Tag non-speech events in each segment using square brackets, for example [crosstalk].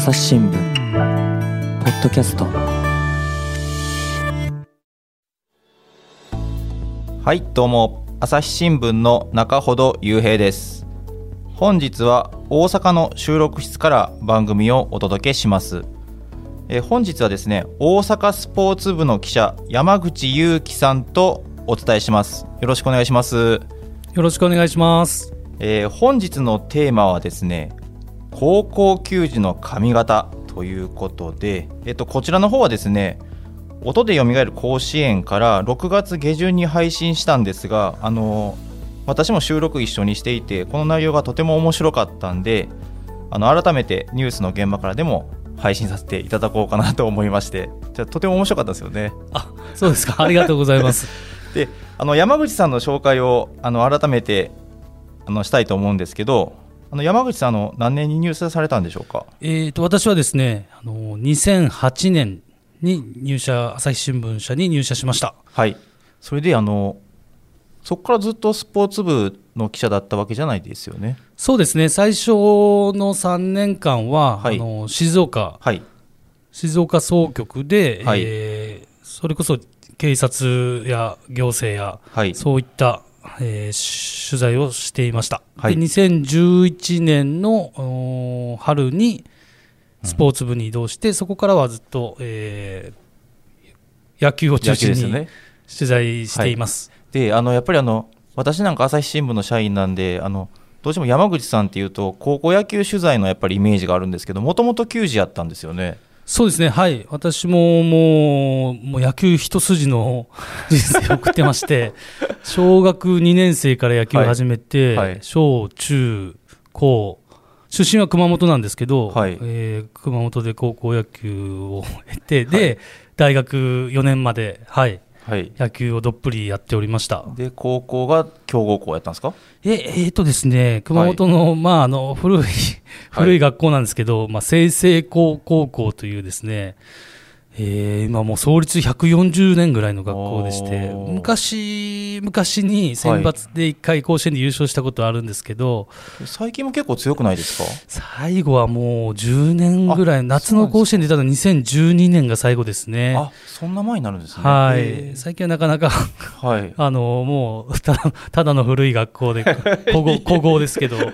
朝日新聞ポッドキャスト。はいどうも。朝日新聞の中ほど雄平です。本日は大阪の収録室から番組をお届けします。え本日はですね大阪スポーツ部の記者山口祐樹さんとお伝えします。よろしくお願いします。よろしくお願いします。えー本日のテーマはですね高校球児の髪型ということで、えっと、こちらの方はですね音でよみがえる甲子園から6月下旬に配信したんですがあの私も収録一緒にしていてこの内容がとても面白かったんであの改めてニュースの現場からでも配信させていただこうかなと思いましてじゃあとても面白かったですよね。あ、そうですか。ありがとうございます。[laughs] であの山口さんの紹介をあの改めてあのしたいと思うんですけどあの山口さんあの何年に入社されたんでしょうか？えっと私はですね、あの2008年に入社朝日新聞社に入社しました。はい。それであのそこからずっとスポーツ部の記者だったわけじゃないですよね？そうですね。最初の3年間は、はい。あの静岡。はい。静岡総局で、はい。えーそれこそ警察や行政やはい。そういった、えー取材をしていました、はい。で2011年の春にスポーツ部に移動して、そこからはずっと、えー野球を中心にですよね。取材しています、であのやっぱりあの私なんか朝日新聞の社員なんであのどうしても山口さんっていうと高校野球取材のやっぱりイメージがあるんですけどもともと球児やったんですよねそうですね。はい。私ももうもう野球一筋の [laughs] 人生を送ってまして小学2年生から野球を始めて、はい。はい。小中高出身は熊本なんですけど、はい。えー熊本で高校野球を経てで、大学4年まで、はい、はい野球をどっぷりやっておりました。で高校が強豪校やったんですか？ええーとですね熊本の,、まあ、あの古い古い学校なんですけど、まあ、清成高高校というですね、えー今もう創立140年ぐらいの学校でして昔昔に選抜で1回甲子園で優勝したことあるんですけど、最近も結構強くないですか？最後はもう10年ぐらいあ夏の甲子園で出たのは2012年が最後ですね。あそんな前になるんですね。はい。へ最近はなかなかーはい。[laughs] あのもうただただの古い学校で古豪古豪ですけど。はい。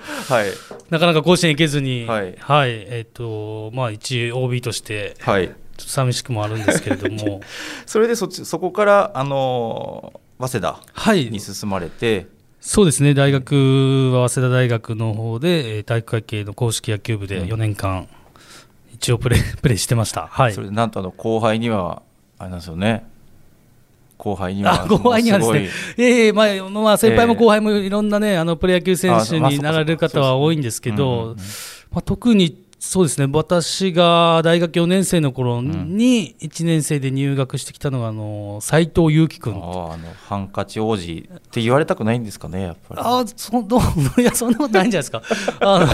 なかなか甲子園行けずに、はい。えっ、と、まあ、一 OB として、はいちょっと寂しくもあるんですけれども、[laughs] それでそっちそこからあのー早稲田はい。に、進まれて。そうですね、大学は早稲田大学の方で、えー体育会系の硬式野球部で4年間、一応プレー [laughs] プレーしてました。はい。それでなんとあの後輩にはあれなんですよね。後輩にはあ後輩にはですね。ええまあ、まあ、先輩も後輩もいろんなね、あのプロ野球選手になられる方は多いんですけどうん、まあ、特にそうですね、私が大学4年生の頃に1年生で入学してきたのが、あの斉藤佑樹君あのハンカチ王子って言われたくないんですかねやっぱり。あそどういやそんなことないんじゃないですか。あの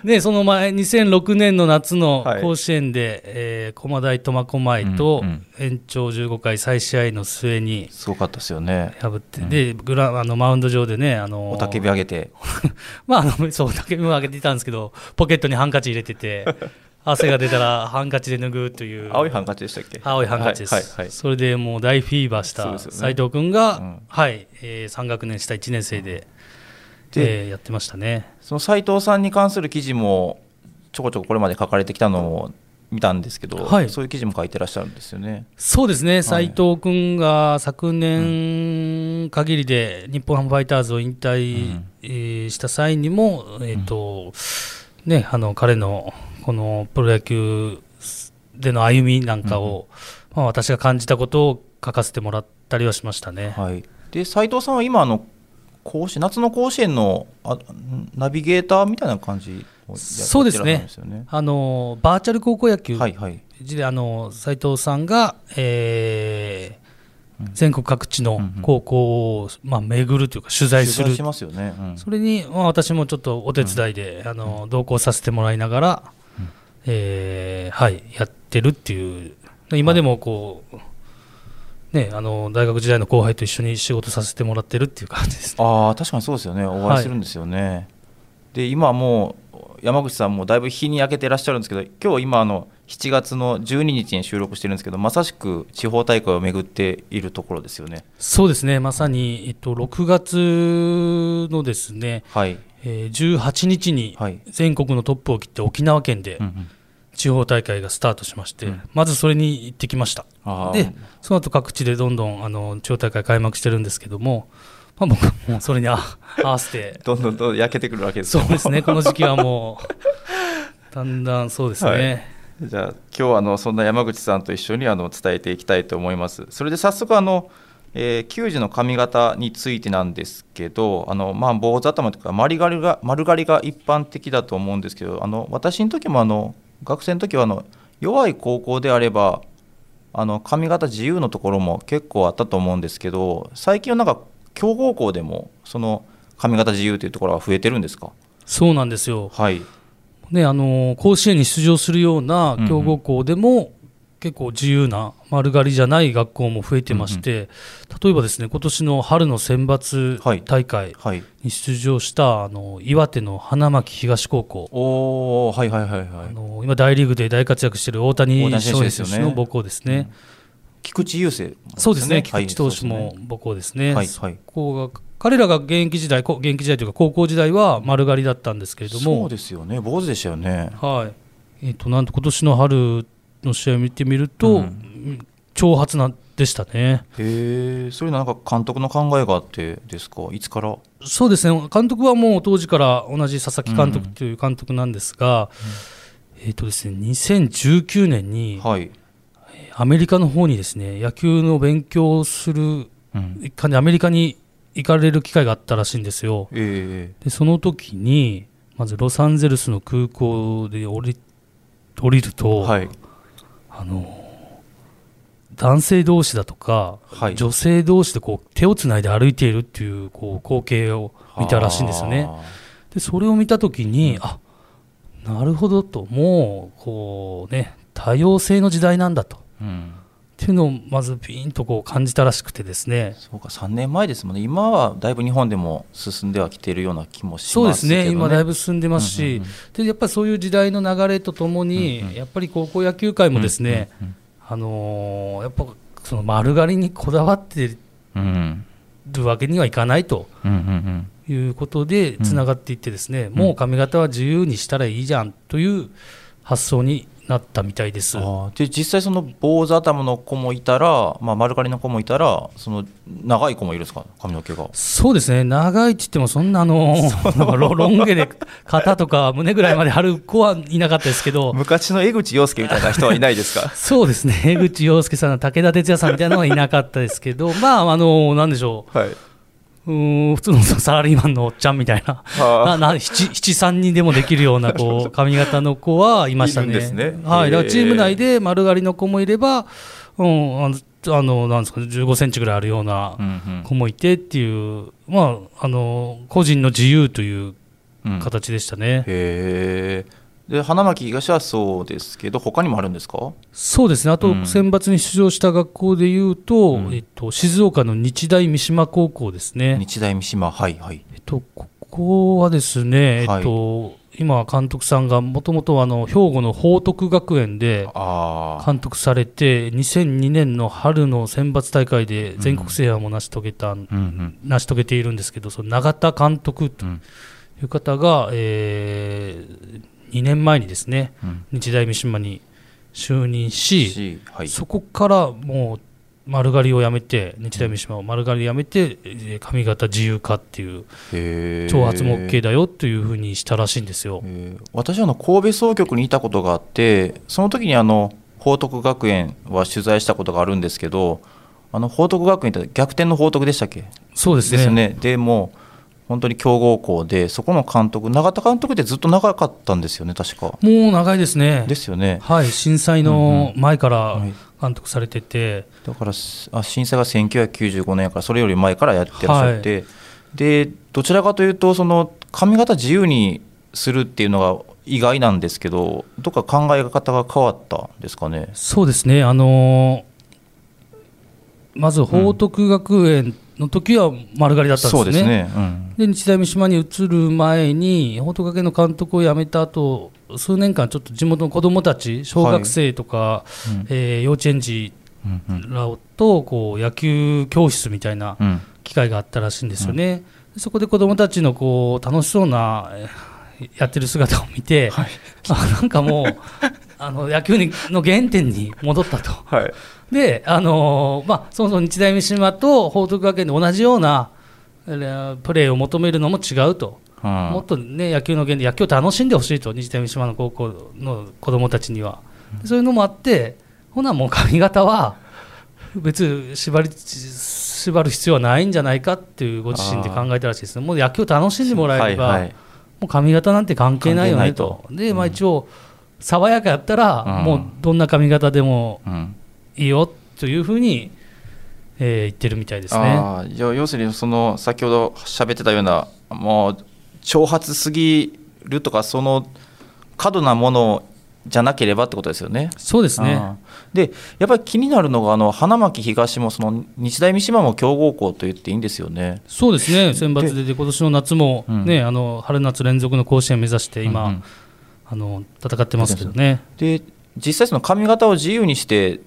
[laughs] ね、その前2006年の夏のはい。甲子園で、えー駒大苫小牧とうんうん。延長15回再試合の末にすごかったですよね。破って、でグラあのマウンド上でねあのおたけび上げて。[laughs] まああのそう叫びも上げていたんですけどポケットにハンカチ入れてて [laughs] 汗が出たらハンカチで拭うという。青いハンカチでしたっけ？青いハンカチです、はいはいはい。それでもう大フィーバーしたそうですよね。斉藤君が、うん。はい、え3学年下1年生で、でえーやってましたね。その斉藤さんに関する記事もちょこちょここれまで書かれてきたのを見たんですけど、はい。そういう記事も書いてらっしゃるんですよね。そうですね、斉藤君が昨年限りで日本ハムファイターズを引退、した際にも、えーとね、あの彼のこのプロ野球での歩みなんかを、まあ、私が感じたことを書かせてもらったりはしましたね。はい、で斉藤さんは今あの甲子夏の甲子園のあナビゲーターみたいな感じそうですね。ね。あのバーチャル高校野球。はいはい。であの斉藤さんが、えー全国各地の高校を、まあ、巡るというか取材する。取材しますよね。うん。それに、まあ、私もちょっとお手伝いで、あの同行させてもらいながら、えーはい、やってるっていう。今でもこう、ね、あの大学時代の後輩と一緒に仕事させてもらってるっていう感じですね。ああ確かにそうですよねお会いするんですよね。で今はもう山口さんもだいぶ日に焼けてらっしゃるんですけど今日今あの7月の12日に収録してるんですけどまさしく地方大会を巡っているところですよね。そうですね、まさに、えっと、6月のですね、はい、えー18日にはい全国のトップを切って沖縄県でうんうん地方大会がスタートしまして、うんまずそれに行ってきました。で、その後各地でどんどんあの地方大会開幕してるんですけども、まあ、僕はもうそれにあ [laughs] 合わせて、どんどんどん焼けてくるわけですよそうですね、この時期はもう、[laughs] だんだんそうですね。はいじゃあ今日はあのそんな山口さんと一緒にあの伝えていきたいと思います。それで早速あの、えー球児の髪型についてなんですけどあの、まあ、坊主頭とか丸刈りが丸刈りが一般的だと思うんですけどあの私の時もあの学生の時はあの弱い高校であればあの髪型自由のところも結構あったと思うんですけど最近はなんか強豪校でもその髪型自由というところが増えてるんですか？そうなんですよ。はい。ね、あの甲子園に出場するような強豪校でも、結構自由な丸刈りじゃない学校も増えてまして、例えばですね今年の春の選抜はい。大会はい。に出場した、あの岩手の花巻東高校、おおはいはいはいはい。あの今、大リーグで大活躍している大谷翔平選手の母校ですね、菊池雄星、そうですね、菊はい。池投手も母校ですね、はいそはい。こが彼らが現役時代、こ現役時代というか、高校時代は丸刈りだったんですけれども。そう、ですよね。坊主でしたよね。はい。えー、となんと今年の春の試合を見てみると、うん。うん長髪なでしたね。へえそういうのなんか監督の考えがあってですか？いつから？そうですね。監督はもう当時から同じ佐々木監督という監督なんですが、えーとですね、2019年にはい、アメリカの方にですね野球の勉強をするうん、アメリカに行かれる機会があったらしいんですよ。えでその時にまずロサンゼルスの空港で降り降りるえと、はいあの男性同士だとか、はい女性同士でこう手をつないで歩いているっていうこう光景を見たらしいんですよね。あでそれを見た時に、あなるほどともうこうね多様性の時代なんだと。ーうんっていうのをまずピンとこう感じたらしくてですね。そうか3年前ですもんね。今はだいぶ日本でも進んではきているような気もしますけど、そうですね。今だいぶぶ進んでますし、うんうんでやっぱりそういう時代の流れとともに、うんうん。やっぱり高校野球界もですね、あのーやっぱその丸刈りにこだわってうんうんるわけにはいかないとうんうんうんいうことでつながっていってですね、もう髪型は自由にしたらいいじゃんという発想になったみたいです。で実際その坊主頭の子もいたら、まあ、丸刈りの子もいたらその長い子もいるんですか？髪の毛が。そうですね。長いって言ってもそんなあのロロン毛で肩とか胸ぐらいまで張る子はいなかったですけど。昔の江口洋介みたいな人はいないですか？[laughs] そうですね。江口洋介さん武田鉄矢さんみたいなのはいなかったですけど。まああのなんでしょはい普通のサラリーマンのおっちゃんみたいな。はなな七七三人でもできるようなこう [laughs] 髪型の子はいましたね。ね。はい、へーだからチーム内で丸刈りの子もいれば、うん、あのあのなんですか、15センチぐらいあるようなうん子もいてっていう、まあ、あの個人の自由といううんうん。形でしたね。へえで花巻東はそうですけど他にもあるんですか？そうですね、あとうん。選抜に出場した学校でいうと、うん。えっと、静岡の日大三島高校ですね。日大三島。はいはい。えっと、ここはですね、はい。えっと、今、監督さんがもともと兵庫の報徳学園で監督されて、2002年の春の選抜大会で全国制覇も成し遂げた、うんうん。成し遂げているんですけど、その永田監督とうん。いう方が、え2年前にですね、うん日大三島に就任し、しはいそこからもう丸刈りをやめて、日大三島を丸刈りやめて、えー髪型自由化っていう。挑発も OK だよというふうにしたらしいんですよ。えー私はあの神戸総局にいたことがあってその時にあの報徳学園は取材したことがあるんですけどあの報徳学園って逆転の報徳でしたっけ？そうですね。でねでもう本当に強豪校でそこの監督永田監督ってずっと長かったんですよね確か。もう長いですね。ですよね。はい、震災の前からはい。監督されてて、だからすあ震災が1995年やからそれより前からやってらっしゃって、でどちらかというとその髪型自由にするっていうのが意外なんですけどどっか考え方が変わったんですかね？そうですね、あのーまず報徳学園の時は丸刈りだったんですね。そうですね、うん。で日大三島に移る前に報徳学園の監督を辞めた後数年間ちょっと地元の子どもたち小学生とか、うんえー幼稚園児うんうんらとこう野球教室みたいなうん。機会があったらしいんですよね。でそこで子どもたちのこう楽しそうなえーやってる姿を見て、はい。[laughs] あなんかもうあの野球にの原点に戻ったと。はい。で、あのーまあ、そもそも日大三島と報徳学園で同じようなえープレーを求めるのも違うと、うん。もっと、ね、野球の原点、野球を楽しんでほしいと、日大三島の高校の子どもたちには、そういうのもあって、ほな、もう髪型は別に縛り縛る必要はないんじゃないかっていうご自身で考えたらしいです。ね、もう野球を楽しんでもらえれば、はいはい。もう髪型なんて関係ないよねと、関でまあ、一応、爽やかやったら、うん。もうどんな髪型でもうん。いいよというふうに、えー言ってるみたいですね。あーいや要するにその先ほど喋ってたようなもう挑発すぎるとかその過度なものじゃなければってことですよね。そうですね。でやっぱり気になるのがあの花巻東もその日大三島も強豪校と言っていいんですよね。そうですね、選抜でで今年の夏も、うん。ねあの春夏連続の甲子園目指して今、うんうんあの戦ってますけどね、で実際その髪型を自由にして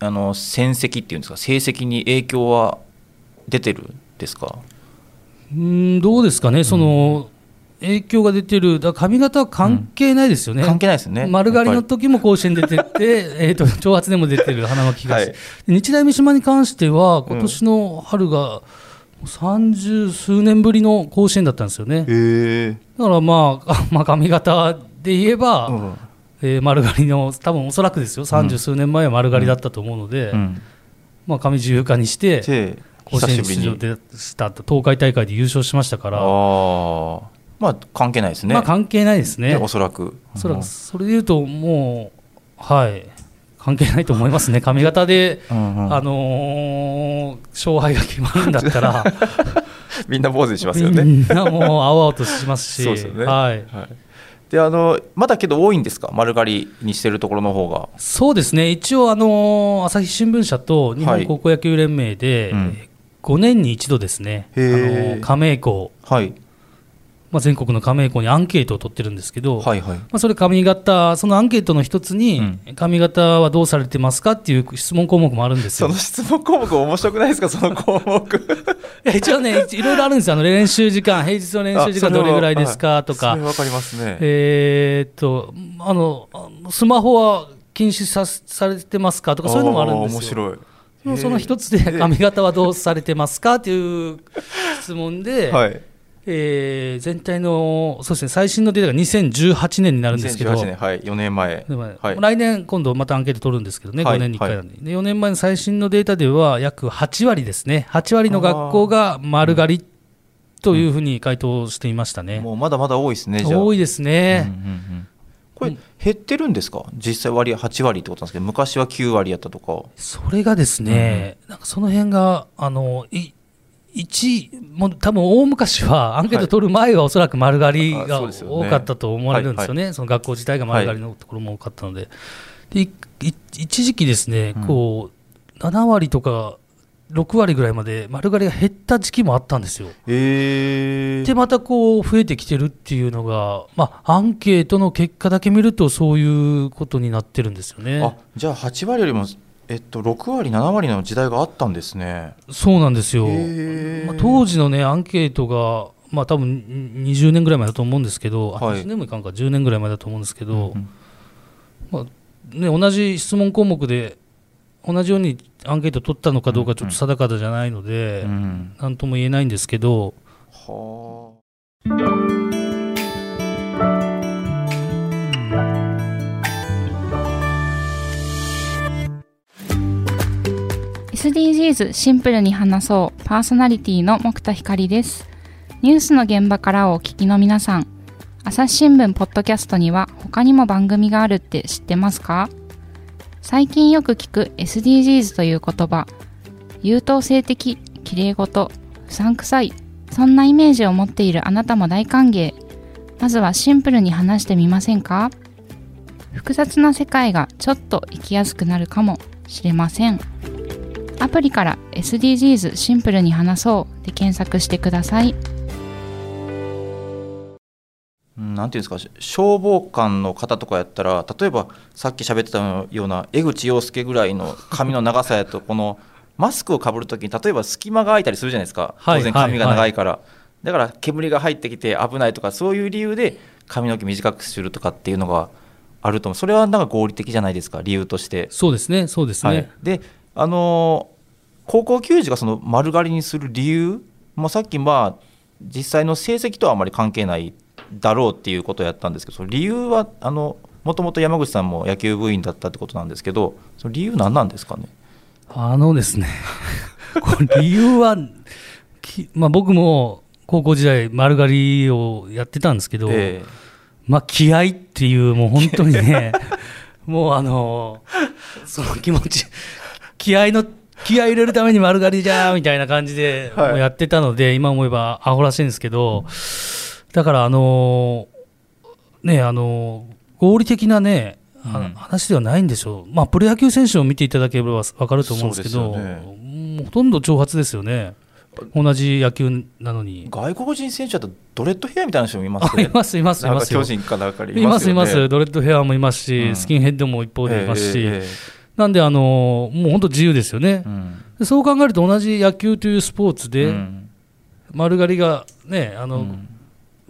あの戦績っていうんですか成績に影響は出てるんですか？うんどうですかね、その影響が出てる、だ髪型は関係ないですよね、関係ないですね。丸刈りの時も甲子園出てって、[laughs] えーと挑発でも出てる花巻東、はい。日大三島に関しては、今年の春が三十数年ぶりの甲子園だったんですよね。だからまあ、[laughs] まあ、髪型で言えば、えうん。えー丸刈りの、多分おそらくですよ、三十数年前は丸刈りだったと思うので、うん。まあ、髪自由化にして、で甲子園出場でしたと、東海大会で優勝しましたから、まあ関係ないですね。まあ関係ないですね、でおそらく。おそらく。それでいうと、もう、はい、関係ないと思いますね、[laughs] 髪型で、うんうん。あのー勝敗が決まるんだったら、[laughs] みんな坊主にしますよね。みんなもう青々としますし、そうですよね。はい、はい、であのまだけど多いんですか？丸刈りにしてるところの方が。そうですね、一応、あのー朝日新聞社と日はい。本高校野球連盟で、うん。5年に一度ですね、あの加盟校、はいまあ、全国の加盟校にアンケートを取ってるんですけど、はいはい。まあ、それ髪型、そのアンケートの一つに、うん髪型はどうされてますかっていう質問項目もあるんですよその。質問項目面白くないですか？[laughs] その項目。[laughs] 一応ね、いろいろあるんですよ、あの練習時間、平日の練習時間どれぐらいですか？とかわかりますね。えーっとあの、スマホは禁止さされてますか？とか、そういうのもあるんですよ。面白い。その一つで髪型はどうされてますか？という質問で、[laughs] はい。えー全体のそうです、ね、最新のデータが2018年になるんですけど、2018年はい4年前。はい。来年、今度またアンケート取るんですけどね、はい5年に1回なんで,、で、4年前の最新のデータでは、約8割ですね、8割の学校が丸刈りというふうに回答していましたね。もうまだまだ多いですね。多いですうんね、うんうん。これ減ってるんですか？実際割合8割ってことなんですけど昔は9割やったとか。それがですね、なんかその辺が、あのい一もう多分大昔はアンケート取る前はおそらく丸刈りあが多かったと思われるんですよね、その学校自体が丸刈りのところも多かったので、で一時期ですね、うん。こう7割とか6割ぐらいまで丸刈りが減った時期もあったんですよ。えで、またこう増えてきてるっていうのが、まあ、アンケートの結果だけ見ると、そういうことになってるんですよね。あじゃあ8割よりも、えっと、6割7割の時代があったんですね。そうなんですよ。まあ、当時のね、アンケートが、まあ多分20年ぐらい前だと思うんですけど、あはい。20年もいかんか、10年ぐらい前だと思うんですけど、うんまあね、同じ質問項目で、同じようにアンケート取ったのかどうかちょっと定かじゃないので、うん。なんとも言えないんですけど、は SDGs シンプルに話そう。パーソナリティの木田光です。ニュースの現場からお聞きの皆さん。朝日新聞ポッドキャストには他にも番組があるって知ってますか？最近よく聞く SDGs という言葉。優等生的綺麗事。不散臭いそんなイメージを持っているあなたも大歓迎。まずはシンプルに話してみませんか？複雑な世界がちょっと生きやすくなるかもしれません。アプリから SDGs シンプルに話そう。で検索してください。うんなんていうんですか？し消防官の方とかやったら例えばさっき喋ってたような江口洋介ぐらいの髪の長さやとこのマスクをかぶるときに例えば隙間が空いたりするじゃないですか。はい当然髪が長いから、だから煙が入ってきて危ないとかそういう理由で髪の毛短くするとかっていうのがあると思う。それはなんか合理的じゃないですか？理由として。そうですね、そうですね。はい、であのー高校球児がその丸刈りにする理由もさっきまあ実際の成績とはあまり関係ないだろうっていうことをやったんですけどその理由はあのもともと山口さんも野球部員だったってことなんですけどその理由何なんですかね？あのですね、[laughs] 理由は、きまあ、僕も高校時代、丸刈りをやってたんですけど、え。まあ、気合っていう、もう本当にね、[laughs] もうあのその気持ち、気合の、気合い入れるために丸刈りじゃーみたいな感じでやってたので、今思えばアホらしいんですけど、だから、あのね、あの合理的なね、あうん。話ではないんでしょう、まあ、プロ野球選手を見ていただければ分かると思うんですけど、そうですよもうほとんど長髪ですよね、同じ野球なのに。外国人選手だとドレッドヘアみたいな人もいま [laughs] あすね。います、います、いますいます、います、ドレッドヘアもいますし、うん。スキンヘッドも一方でいますし、ええええなんで、あのもう本当自由ですよね。ええ、うん。でそう考えると、同じ野球というスポーツで、うん。丸刈りがね、あのうん。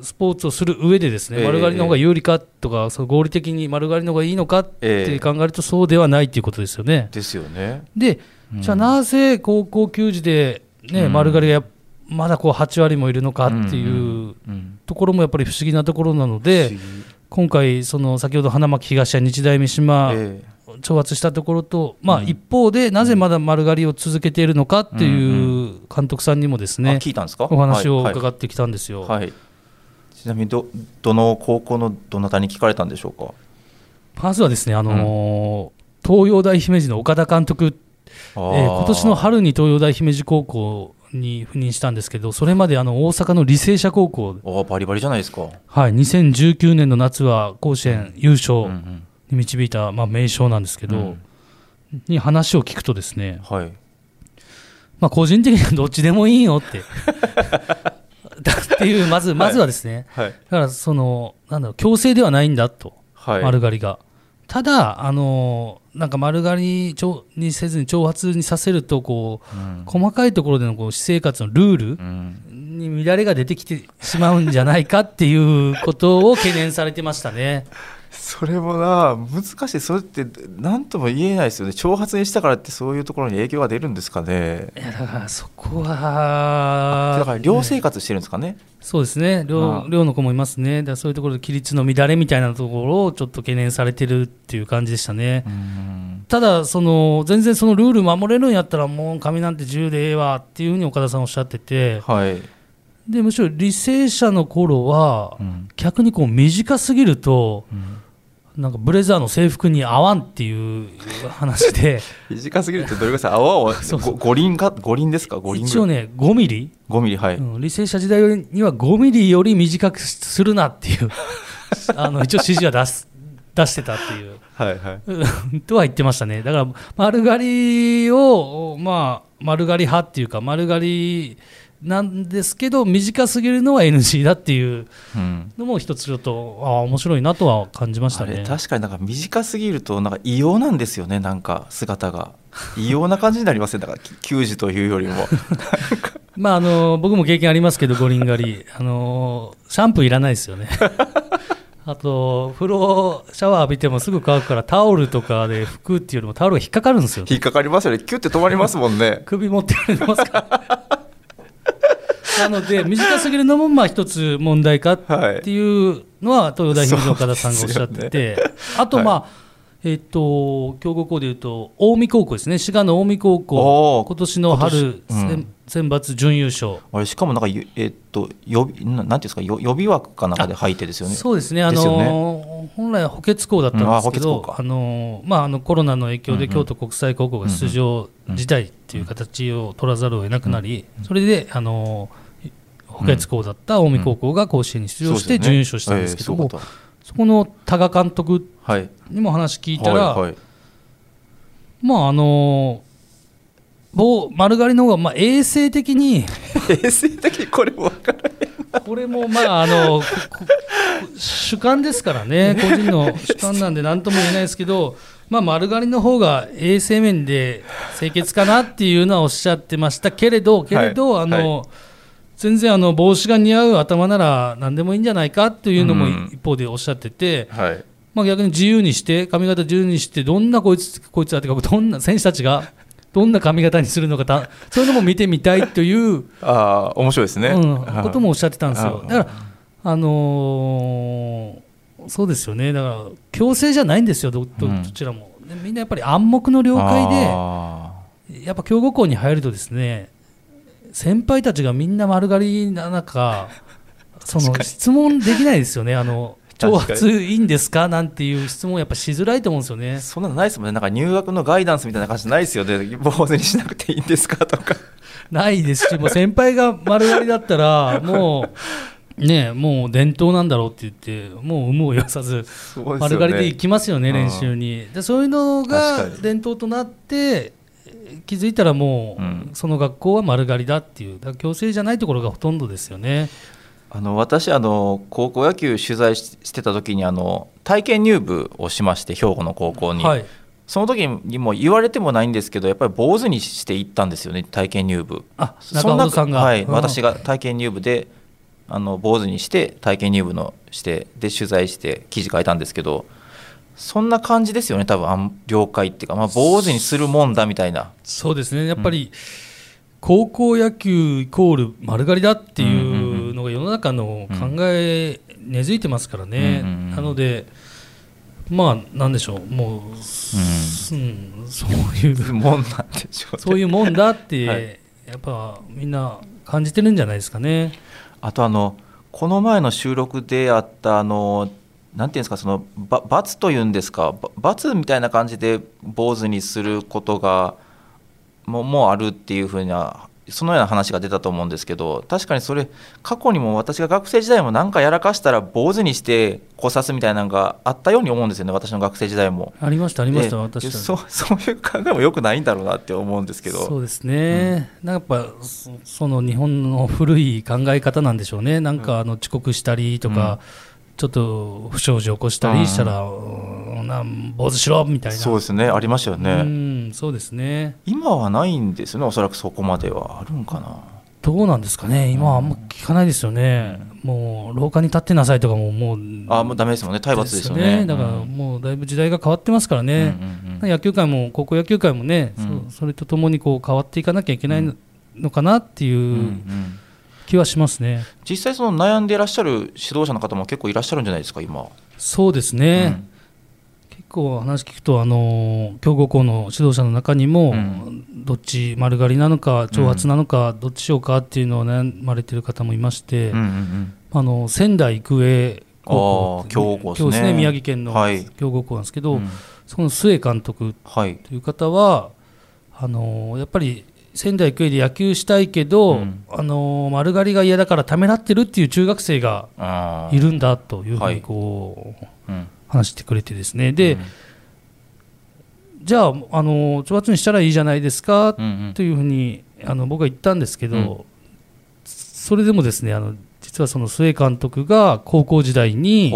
スポーツをする上で、ですねええ丸刈りの方が有利かとか、そう合理的に丸刈りの方がいいのかってええ。考えると、そうではないということですよね。ですよね。で、うん。じゃあ、なぜ高校球児で、ねうん。丸刈りがまだこう8割もいるのかっていううんところもやっぱり不思議なところなの不で今回、その先ほど花巻東や日大三島、ええ挑発したところと、まあ、うん。一方でなぜまだ丸刈りを続けているのかっていう監督さんにもですあね、聞いたんですか？お話をはい。伺ってきたんですよ。はい、ちなみにどどの高校のどなたに聞かれたんでしょうか？まずはですね、あのー東洋大姫路の岡田監督、えー今年の春に東洋大姫路高校に赴任したんですけど、それまであの大阪の履正社高校、あーバリバリじゃないですか、はい、2019年の夏は甲子園優うん勝うんに導いた、まあ、名将なんですけど、うん。に話を聞くとですね、はい。まあ、個人的にはどっちでもいいよって。[laughs] だっていう、まず、まずはですね、はい。だからその、なんだろう、強制ではないんだと、はい。丸刈りが。ただ、あのなんか丸刈りにせずに挑発にさせるとこう、うん。細かいところでのこう私生活のルールうん。に乱れが出てきてしまうんじゃないかっていうことを懸念されてましたね。それもな難しい。それって何とも言えないですよね。挑発にしたからってそういうところに影響が出るんですかね。いやだからそこは、だから寮生活してるんですかね。そうですね。あ寮あ。寮の子もいますね、だそういうところで規律の乱れみたいなところをちょっと懸念されてるっていう感じでしたね。うん。ただその、全然そのルール守れるんやったら、もう髪なんて自由でええわっていうふうに岡田さんおっしゃってて、はい、でむしろ履正社の頃は、うん。逆にこう短すぎると、うんなんかブレザーの制服に合わんっていう話で、[laughs] 短すぎるってどれぐらいですか泡をそうそう。ご五輪か五輪ですか？五輪一応ね、5ミリ、5ミリはい、うん、履正社時代には5ミリより短くするなっていう、[laughs] あの一応指示は出す出してたっていう。はいはい。うんとは言ってましたね。だから、丸刈りを、まあ、丸刈り派っていうか、丸刈りなんですけど、短すぎるのは NG だっていううんのも一つちょっと、ああ、面白いなとは感じましたね。確かになんか短すぎるとなんか異様なんですよねなんか姿が異様な感じになりません？だからき球児というよりも [laughs] まあ、あの、僕も経験ありますけど、五輪狩り。あの、シャンプーいらないですよね。[laughs] あと、風呂、シャワー浴びてもすぐ乾くから、タオルとかで拭くっていうよりも、タオルが引っかかるんですよ。引っかかりますよねキュッて止まりますもんね [laughs] 首持ってられてますから。なので、短すぎるのもまあ一つ問題かっていうのは、東洋大姫路の岡田さんがおっしゃってて、あと、まあえっと強豪校でいうと、近江高校ですね、滋賀の近江高お校、ー。今年の春、選選抜準優勝。あれしかもなんかゆえっと予備ななんていうんですかよ予備枠かなんかで入ってですよね。そうですね、あの本来は補欠校だったんですけうん。ああのまあ、あのコロナの影響うんうんで京都国際高校が出場辞退っていう形を取らざるを得なくなり、それであの補欠校だった近江高校が甲子園に出場して準優勝したんですけども、ええそこの多賀監督にも話聞いたら、はいはい。まああの棒丸刈りの方がまあ衛生的に [laughs] 衛生的にこれも分からない。これもまああの主観ですからね。[laughs] 個人の主観なんで何とも言えないですけど、まあ、丸刈りの方が衛生面で清潔かなっていうのはおっしゃってましたけれどけれど、はい。あの全然あの帽子が似合う頭なら何でもいいんじゃないかっていうのもうん。一方でおっしゃってて、はい。まあ、逆に自由にして髪型自由にしてどんなこいつこいつだってかどんな選手たちが [laughs] どんな髪型にするのかたそういうのも見てみたいという、[laughs] ああ面白いですね、うん、こともおっしゃってたんですよ。あだからあのーそうですよね。だから強制じゃないんですよどどちらも、でみんなやっぱり暗黙の了解あでやっぱ強豪校に入るとですね先輩たちがみんな丸刈りな中 [laughs] その質問できないですよね。あの [laughs] 挑発いいんですか？なんていう質問やっぱしづらいと思うんですよね。ー。[laughs] そんなのないですもんね。なんか入学のガイダンスみたいな感じないですよ。ね坊主にしなくていいんですか？とか。ないですし、もう先輩が丸刈りだったら、もう、ね、もう伝統なんだろうって言って、もう有無を言わさず、丸刈りで行きますよね、うん。練習に。でそういうのが伝統となって、気づいたらもう、うん。その学校は丸刈りだっていう、強制じゃないところがほとんどですよね。あの私あの高校野球取材ししてた時にあの体験入部をしまして兵庫の高校に、はい、その時にも言われてもないんですけどやっぱり坊主にして行ったんですよね体験入部。あ中中尾さんが、はいうん。私が体験入部であの坊主にして体験入部のしてで取材して記事書いたんですけどそんな感じですよね多分了解っていうか、まあ、坊主にするもんだみたいな。そうですね、やっぱり、高校野球イコール丸刈りだっていうのが世の中の考え、根付いてますからね、うんうんうん。なので、まあ、なんでしょう、もう、うん。そういう、もんなんでしょうね。そういうもんだって、はい。やっぱみんな感じてるんじゃないですかね。あとあのこの前の収録であったあのなんていうんですかそのば罰というんですかば罰みたいな感じで坊主にすることがももうあるっていうふうなそのような話が出たと思うんですけど確かにそれ過去にも私が学生時代も何かやらかしたら坊主にしてこさすみたいなのがあったように思うんですよね私の学生時代も。ありました、ありました、で私たちそうそういう考えもよくないんだろうなって思うんですけど。そうですね、なんかやっぱそその日本の古い考え方なんでしょうね、なんかあの遅刻したりとか、ちょっと不祥事起こしたりしたら、うん。なん坊主しろみたいな、そうですね。ありましたよね。うんそうですね、今はないんですよね。おそらくそこまではあるんかな。どうなんですかね、今はあんま聞かないですよね、もう廊下に立ってなさいとかも、もう、あもうダメですもんね。体罰ですよね。だからもうだいぶ時代が変わってますからね。うんうんうん。野球界も高校野球界もね、うん。そそれとともにこう変わっていかなきゃいけないののかなってうんういうん気はしますね。実際その悩んでいらっしゃる指導者の方も結構いらっしゃるんじゃないですか今、そうですね、結構話聞くとあの強豪校の指導者の中にも、うん。どっち丸刈りなのか挑発なのか、どっちしようかっていうのを悩まれてる方もいまして、うんうんうん。あの仙台育英高校強豪校ですね宮城県のはい。強豪校なんですけど、うん。その須江監督はい。という方はあのやっぱり仙台育英で野球したいけど、うん。あの丸刈りが嫌だからためらってるっていう中学生がいるんだというふうにはい。こう、うん。話してくれてですね。で、うん。じゃああの挑発にしたらいいじゃないですかうんうん。というふうにあの僕は言ったんですけど、うん。それでもですねあの実はその須江監督が高校時代に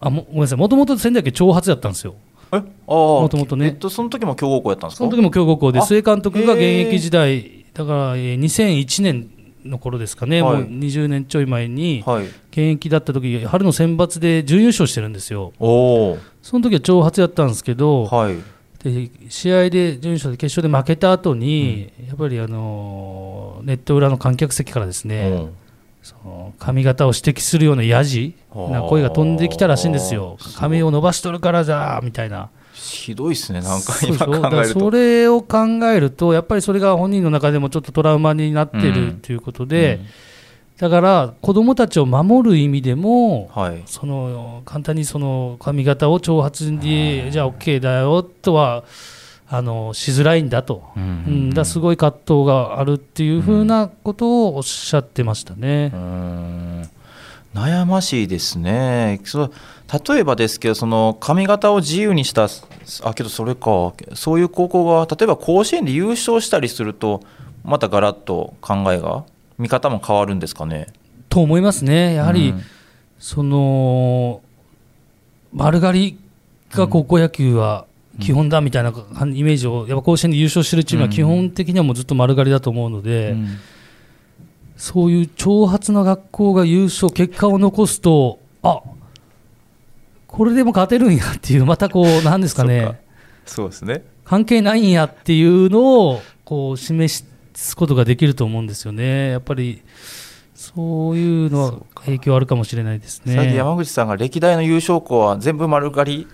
あもごめんなさい。もともと仙台育英挑発だったんですよ。うえ？ああ。もともとね。えっとその時も強豪校やったんですか？その時も強豪校であ須江監督が現役時代だからえー2001年の頃ですかね、はい。もう20年ちょい前にはい。現役だった時春の選抜で準優勝してるんですよ。おおその時は挑発やったんですけど、はい。で試合で準優勝で決勝で負けた後に、やっぱりあのーネット裏の観客席からですね、うんその髪型を指摘するようなやじな声が飛んできたらしいんですよ。髪を伸ばしとるからじゃーみたいな。ひどいですねなんか今考えると。れを考えるとやっぱりそれが本人の中でもちょっとトラウマになってるということで、だから子どもたちを守る意味でもうんはい。その簡単にその髪型を挑発にじゃあ OK だよとはあのしづらいんだと、うん。うん、だからすごい葛藤があるっていうふうなことをおっしゃってましたね。う。ん。悩ましいですね。そう例えばですけどその髪型を自由にしたあけどそれか。そういう高校が例えば甲子園で優勝したりするとまたガラッと考えが見方も変わるんですかね？と思いますね、やはり、うん。その丸刈りが高校野球は基本だみたいなイメージを、やっぱ甲子園で優勝してるチームは基本的にはもうずっと丸刈りだと思うので、うん。そういう長髪の学校が優勝、結果を残すと、あこれでも勝てるんやっていう、またこう、[laughs] なんですかね、そうですね。関係ないんやっていうのをこう示すことができると思うんですよね、やっぱりそういうのは影響あるかもしれないですね。最近山口さんが歴代の優勝校は全部丸刈り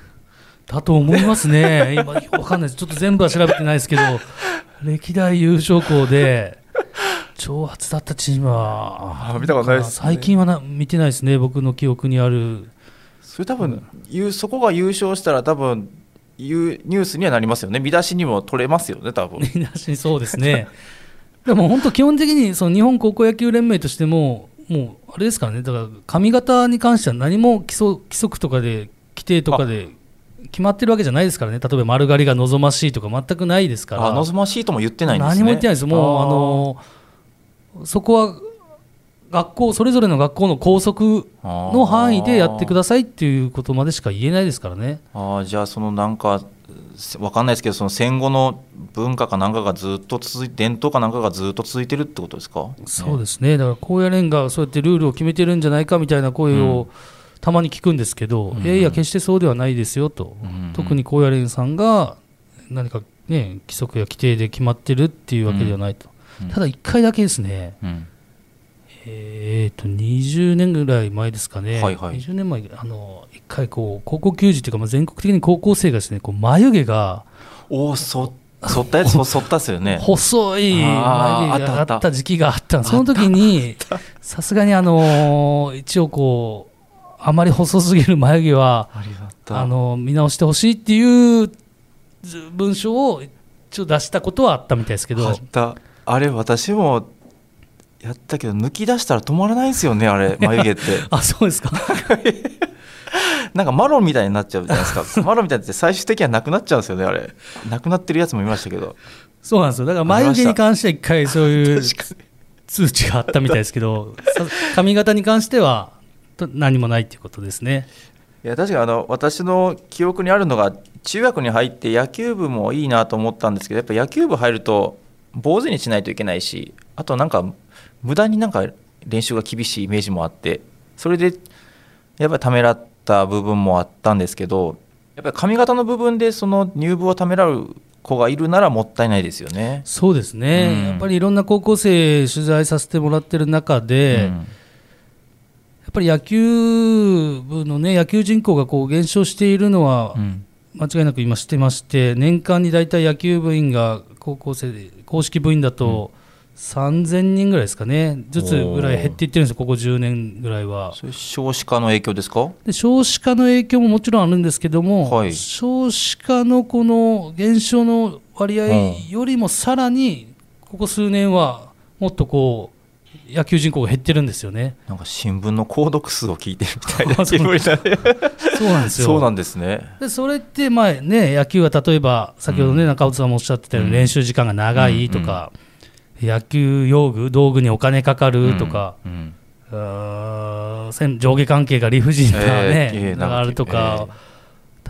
だと思いますね、[laughs] 今、わかんないです、ちょっと全部は調べてないですけど、歴代優勝校で、長髪だったチームは、あ見たことないですね。最近はな見てないですね、僕の記憶にある、それ多分、ゆそこが優勝したら多分ゆニュースにはなりますよね。見出しにも取れますよね多分。見出しそうですね。でも本当、基本的にその日本高校野球連盟としても、もうあれですからね、だから髪型に関しては何も規則規則とかで、規定とかで決まってるわけじゃないですからね、例えば丸刈りが望ましいとか、全くないですから。あ望ましいとも言ってないんですね。何も言ってないです、もうあのそこは学校、それぞれの学校の校則の範囲でやってくださいっていうことまでしか言えないですからね。あーじゃあそのなんかわかんないですけどその戦後の文化かなんかがずっと続いて伝統かなんかがずっと続いてるってことですか？そうですね、だから高野連がそうやってルールを決めてるんじゃないかみたいな声をたまに聞くんですけど、うん。いやいや、決してそうではないですよと、うん特に高野連さんが何か、ね、規則や規定で決まってるっていうわけではないと、うん。ただ1回だけですね、うん。えー、と20年ぐらい前ですかね、はいはい。20年前、あの1回こう、高校球児というか、まあ、全国的に高校生がですねこう眉毛がおおそ剃ったやつ [laughs] ったっすよね。細い眉毛があった時期があったその時に、さすがにあのー一応こう、あまり細すぎる眉毛は、あの見直してほしいっていう文章を一応出したことはあったみたいですけど。あっ、た。あれ私もやったけど抜き出したら止まらないんですよねあれ眉毛って。[laughs] あそうですか、[laughs] なんかマロンみたいになっちゃうじゃないですか。マロンみたいって最終的にはなくなっちゃうんですよねあれ。なくなってるやつもいましたけど。そうなんですよ、だから眉毛に関しては一回そういう通知があったみたいですけど、さ髪型に関してはと何もないっていうことですね。いや確かにあの私の記憶にあるのが中学に入って野球部もいいなと思ったんですけどやっぱ野球部入ると坊主にしないといけないしあとなんか無駄になんか練習が厳しいイメージもあってそれでやっぱりためらった部分もあったんですけどやっぱり髪型の部分でその入部をためらう子がいるならもったいないですよね。そうですね、うんやっぱりいろんな高校生取材させてもらってる中で、うんぱり野球部のね野球人口がこう減少しているのはうん。間違いなく今してまして年間に大体野球部員が高校生で公式部員だと3000人ぐらいですかね。ずつぐらい減っていってるんですよ。ここ10年ぐらいは。それ少子化の影響ですか？で少子化の影響ももちろんあるんですけども、はい。少子化のこの減少の割合よりもさらにここ数年はもっとこう野球人口が減ってるんですよね。なんか新聞の購読数を聞いてるみたいな [laughs] あそうなるそうなんですよ。そうなんですね。でそれってまあね野球は例えば先ほどね、中尾さんもおっしゃってたようにうん練習時間が長いとか、野球用具道具にお金かかるとか、うん上下関係が理不尽なね、ええええのがあるとか、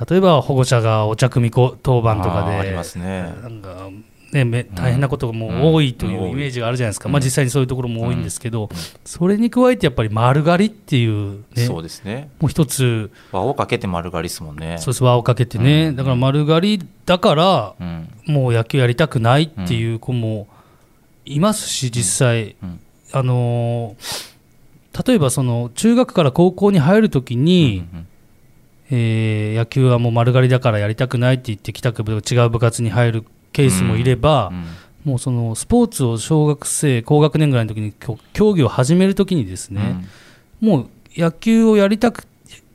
例えば保護者がお茶組みこ当番とかでありますね。なんかね、め大変なことがもう多いというイメージがあるじゃないですか、うん。まあ、実際にそういうところも多いんですけど、それに加えてやっぱり丸刈りっていうね、そうですね。もう一つ、輪をかけて丸刈りですもんね。そうです輪をかけてね、うん。だから丸刈りだから、うん。もう野球やりたくないっていう子もいますし、実際、うん。あのー例えばその中学から高校に入るときに、うんえー野球はもう丸刈りだからやりたくないって言って帰宅部違う部活に入るケースもいれば、うんもうそのスポーツを小学生高学年ぐらいの時に競技を始めるときにですね、もう野球をやりたく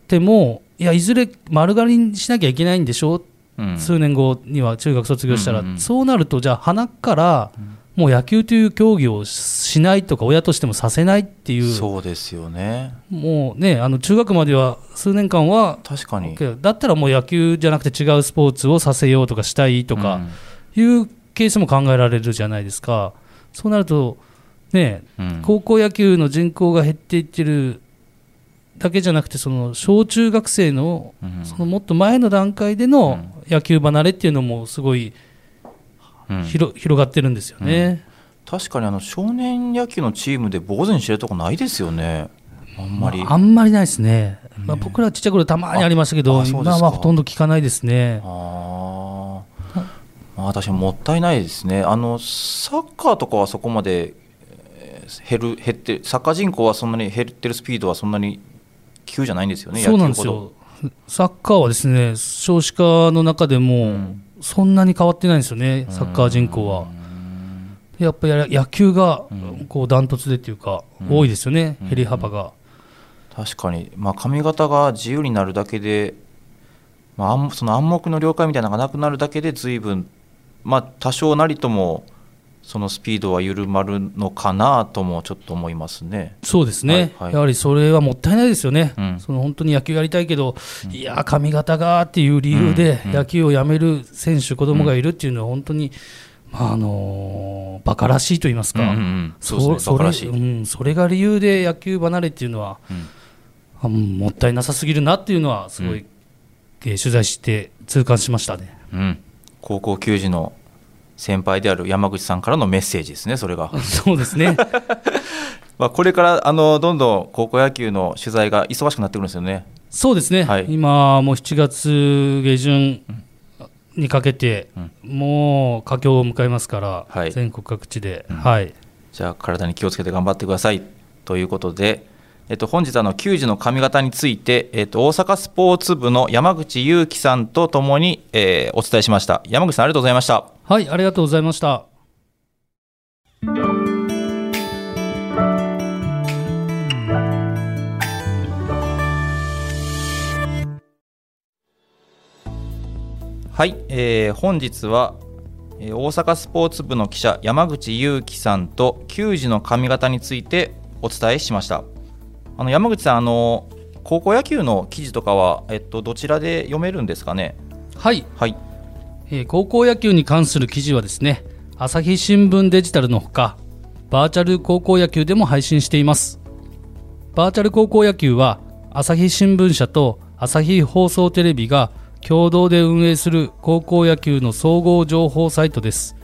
てもいやいずれ丸刈りにしなきゃいけないんでしょ、う。ん。数年後には中学卒業したら、うんうんそうなるとじゃあ鼻からもう野球という競技をしないとか親としてもさせないっていう。そうですよね。もうねあの中学までは数年間は確かに。だったらもう野球じゃなくて違うスポーツをさせようとかしたいとかいうケースも考えられるじゃないですか。そうなるとねうん。うん高校野球の人口が減っていってるだけじゃなくてその小中学生のうん。そのもっと前の段階での野球離れっていうのもすごいうん。広広がってるんですよね。確かにあの少年野球のチームで坊主にしてるとこないですよね。あんまり、あんまりないですね。まあ、僕らちっちゃい頃たまにありましたけど、今はほとんど聞かないですね。あ確かにもったいないですね。あのサッカーとかはそこまでえー減る減ってサッカー人口はそんなに減ってるスピードはそんなに急じゃないんですよねそうなんですよ。サッカーはですね、少子化の中でも、ん。そんなに変わってないんですよね、サッカー人口は。やっぱり野球がうん。こうダントツでっていうか、うん。多いですよね、うん。減り幅が。確かに、まあ、髪型が自由になるだけで、まあ暗、その暗黙の了解みたいなのがなくなるだけで随分、まあ、多少なりともそのスピードは緩まるのかなともちょっと思いますね。そうですね、はいはい。やはりそれはもったいないですよね、うん。その本当に野球やりたいけど、いやー、髪型がっていう理由でうん野球をやめる選手、子供がいるっていうのは、本当に、まああのーバカらしいと言いますか、うんうんうん。それが理由で野球離れっていうのは、うん。あもったいなさすぎるなっていうのは、すごい、うん。えー取材して痛感しましたね。うん、高校球児の先輩である山口さんからのメッセージですね、それが。[laughs] そうですね。[laughs] まあこれからあのどんどん高校野球の取材が忙しくなってくるんですよね。そうですね、はい。今、もう7月下旬にかけて、もう佳境を迎えますから、はい。全国各地で、うん。はい、じゃあ体に気をつけて頑張ってください。ということで、えっと、本日あの球児の髪型について、えっと、大阪スポーツ部の山口祐樹さんとともに、えーお伝えしました。山口さんありがとうございました。はい、ありがとうございました。はい、えー本日は、えー大阪スポーツ部の記者山口祐樹さんと球児の髪型についてお伝えしましたあの山口さんあの高校野球の記事とかは、えっと、どちらで読めるんですかね？はい、はいえー高校野球に関する記事はですね、朝日新聞デジタルのほか、バーチャル高校野球でも配信しています。バーチャル高校野球は、朝日新聞社と朝日放送テレビが共同で運営する高校野球の総合情報サイトです。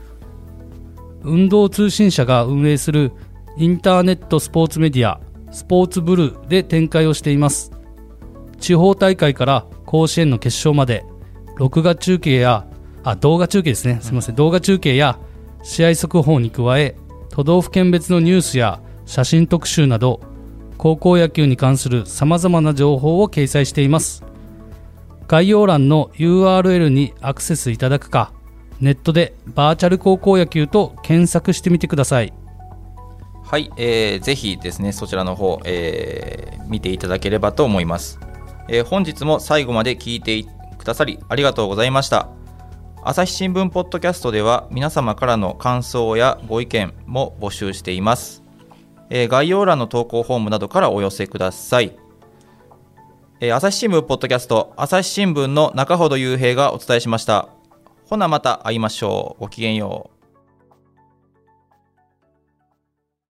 運動通信社が運営するインターネットスポーツメディア、スポーツブルーで展開をしています。地方大会から甲子園の決勝まで録画中継やあ動画中継ですね。すみません、動画中継や試合速報に加え都道府県別のニュースや写真特集など高校野球に関するさまざまな情報を掲載しています。概要欄の URL にアクセスいただくかネットでバーチャル高校野球と検索してみてくださいはい、えーぜひですねそちらの方、えー見ていただければと思います、えー本日も最後まで聞いてくださりありがとうございました。朝日新聞ポッドキャストでは皆様からの感想やご意見も募集しています、えー概要欄の投稿フォームなどからお寄せください。えー朝日新聞ポッドキャスト朝日新聞の中ほど雄平がお伝えしました。ほなまた会いましょう。ごきげんよう。